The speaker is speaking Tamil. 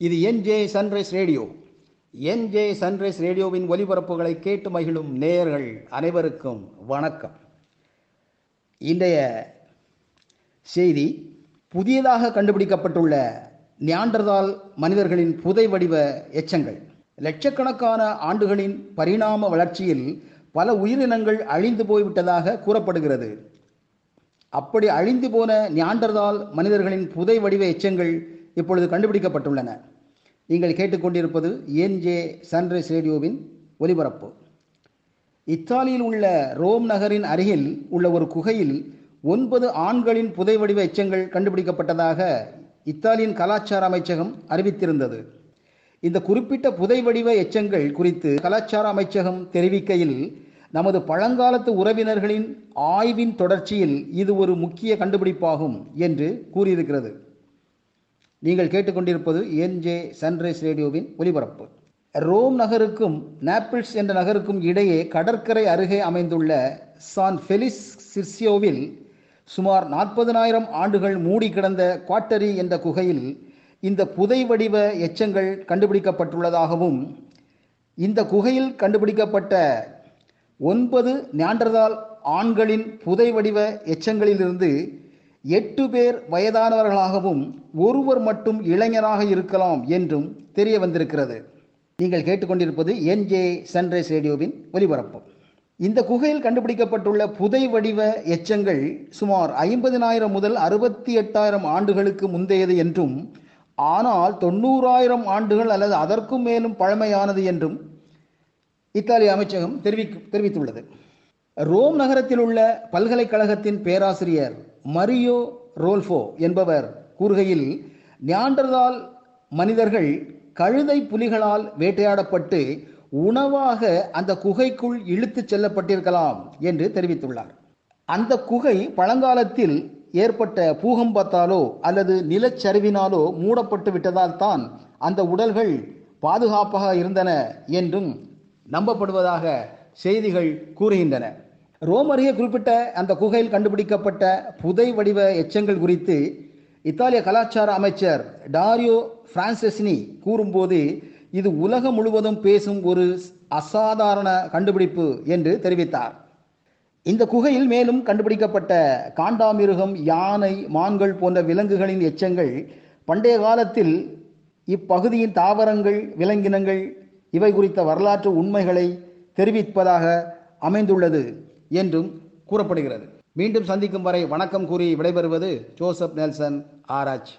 இது NJ Sunrise Radio. NJ Sunrise ரேடியோவின் ஒலிபரப்புகளை கேட்டு மகிழும் நேயர்கள் அனைவருக்கும் வணக்கம். இன்றைய செய்தி புதியதாக கண்டுபிடிக்கப்பட்டுள்ள நியாண்டர்தால் மனிதர்களின் புதை வடிவ எச்சங்கள். லட்சக்கணக்கான ஆண்டுகளின் பரிணாம வளர்ச்சியில் பல உயிரினங்கள் அழிந்து போய்விட்டதாக கூறப்படுகிறது. அப்படி அழிந்து போன நியாண்டர்தால் மனிதர்களின் புதை வடிவ எச்சங்கள் இப்பொழுது கண்டுபிடிக்கப்பட்டுள்ளன. நீங்கள் கேட்டுக்கொண்டிருப்பது என்ஜே சன்ரைஸ் ரேடியோவின் ஒலிபரப்பு. இத்தாலியில் உள்ள ரோம் நகரின் அருகில் உள்ள ஒரு குகையில் ஒன்பது ஆண்களின் புதை வடிவ எச்சங்கள் கண்டுபிடிக்கப்பட்டதாக இத்தாலியின் கலாச்சார அமைச்சகம் அறிவித்திருந்தது. இந்த குறிப்பிட்ட புதை வடிவ எச்சங்கள் குறித்து கலாச்சார அமைச்சகம் தெரிவிக்கையில் நமது பழங்காலத்து உறவினர்களின் ஆய்வின் தொடர்ச்சியில் இது ஒரு முக்கிய கண்டுபிடிப்பாகும் என்று கூறியிருக்கிறது. நீங்கள் கேட்டுக்கொண்டிருப்பது என்ஜே சன்ரைஸ் ரேடியோவின் ஒலிபரப்பு. ரோம் நகருக்கும் நாப்பிள்ஸ் என்ற நகருக்கும் இடையே கடற்கரை அருகே அமைந்துள்ள சான் ஃபெலிஸ் சிர்சியோவில் சுமார் நாற்பதனாயிரம் ஆண்டுகள் மூடி கிடந்த குவாட்டரி என்ற குகையில் இந்த புதை வடிவ எச்சங்கள் கண்டுபிடிக்கப்பட்டுள்ளதாகவும் இந்த குகையில் கண்டுபிடிக்கப்பட்ட ஒன்பது நியாண்டர்தால் ஆண்களின் புதை வடிவ எச்சங்களிலிருந்து எட்டு பேர் வயதானவர்களாகவும் ஒருவர் மட்டும் இளைஞராக இருக்கலாம் என்றும் தெரிய வந்திருக்கிறது. நீங்கள் கேட்டுக்கொண்டிருப்பது என்ஜே சன்ரைஸ் ரேடியோவின் ஒலிபரப்பு. இந்த குகையில் கண்டுபிடிக்கப்பட்டுள்ள புதை வடிவ எச்சங்கள் சுமார் ஐம்பதினாயிரம் முதல் அறுபத்தி எட்டாயிரம் ஆண்டுகளுக்கு முந்தையது என்றும் ஆனால் தொண்ணூறாயிரம் ஆண்டுகள் அல்லது அதற்கும் மேலும் பழமையானது என்றும் இத்தாலிய அமைச்சகம் தெரிவிக்க தெரிவித்துள்ளது. ரோம் நகரத்தில் உள்ள பல்கலைக்கழகத்தின் பேராசிரியர் மரியோ ரோல்ஃபோ என்பவர் கூறுகையில் நியாண்டர்தால் மனிதர்கள் கழுதை புலிகளால் வேட்டையாடப்பட்டு உணவாக அந்த குகைக்குள் இழுத்துச் செல்லப்பட்டிருக்கலாம் என்று தெரிவித்துள்ளார். அந்த குகை பழங்காலத்தில் ஏற்பட்ட பூகம்பத்தாலோ அல்லது நிலச்சரிவினாலோ மூடப்பட்டு விட்டதால் தான் அந்த உடல்கள் பாதுகாப்பாக இருந்தன என்றும் நம்பப்படுவதாக செய்திகள் கூறுகின்றன. ரோம் அருகே குறிப்பிட்ட அந்த குகையில் கண்டுபிடிக்கப்பட்ட புதை வடிவ எச்சங்கள் குறித்து இத்தாலிய கலாச்சார அமைச்சர் டாரியோ பிரான்செஸ்னி கூறும்போது இது உலகம் முழுவதும் பேசும் ஒரு அசாதாரண கண்டுபிடிப்பு என்று தெரிவித்தார். இந்த குகையில் மேலும் கண்டுபிடிக்கப்பட்ட காண்டாமிருகம் யானை மான்கள் போன்ற விலங்குகளின் எச்சங்கள் பண்டைய காலத்தில் இப்பகுதியின் தாவரங்கள் விலங்கினங்கள் இவை குறித்த வரலாற்று உண்மைகளை தெரிவிப்பதாக அமைந்துள்ளது. என்றும் கூறப்படுகிறது. மீண்டும் சந்திக்கும் வரை வணக்கம் கூறி விடைபெறுவது ஜோசப் நெல்சன் ஆராய்ச்சி.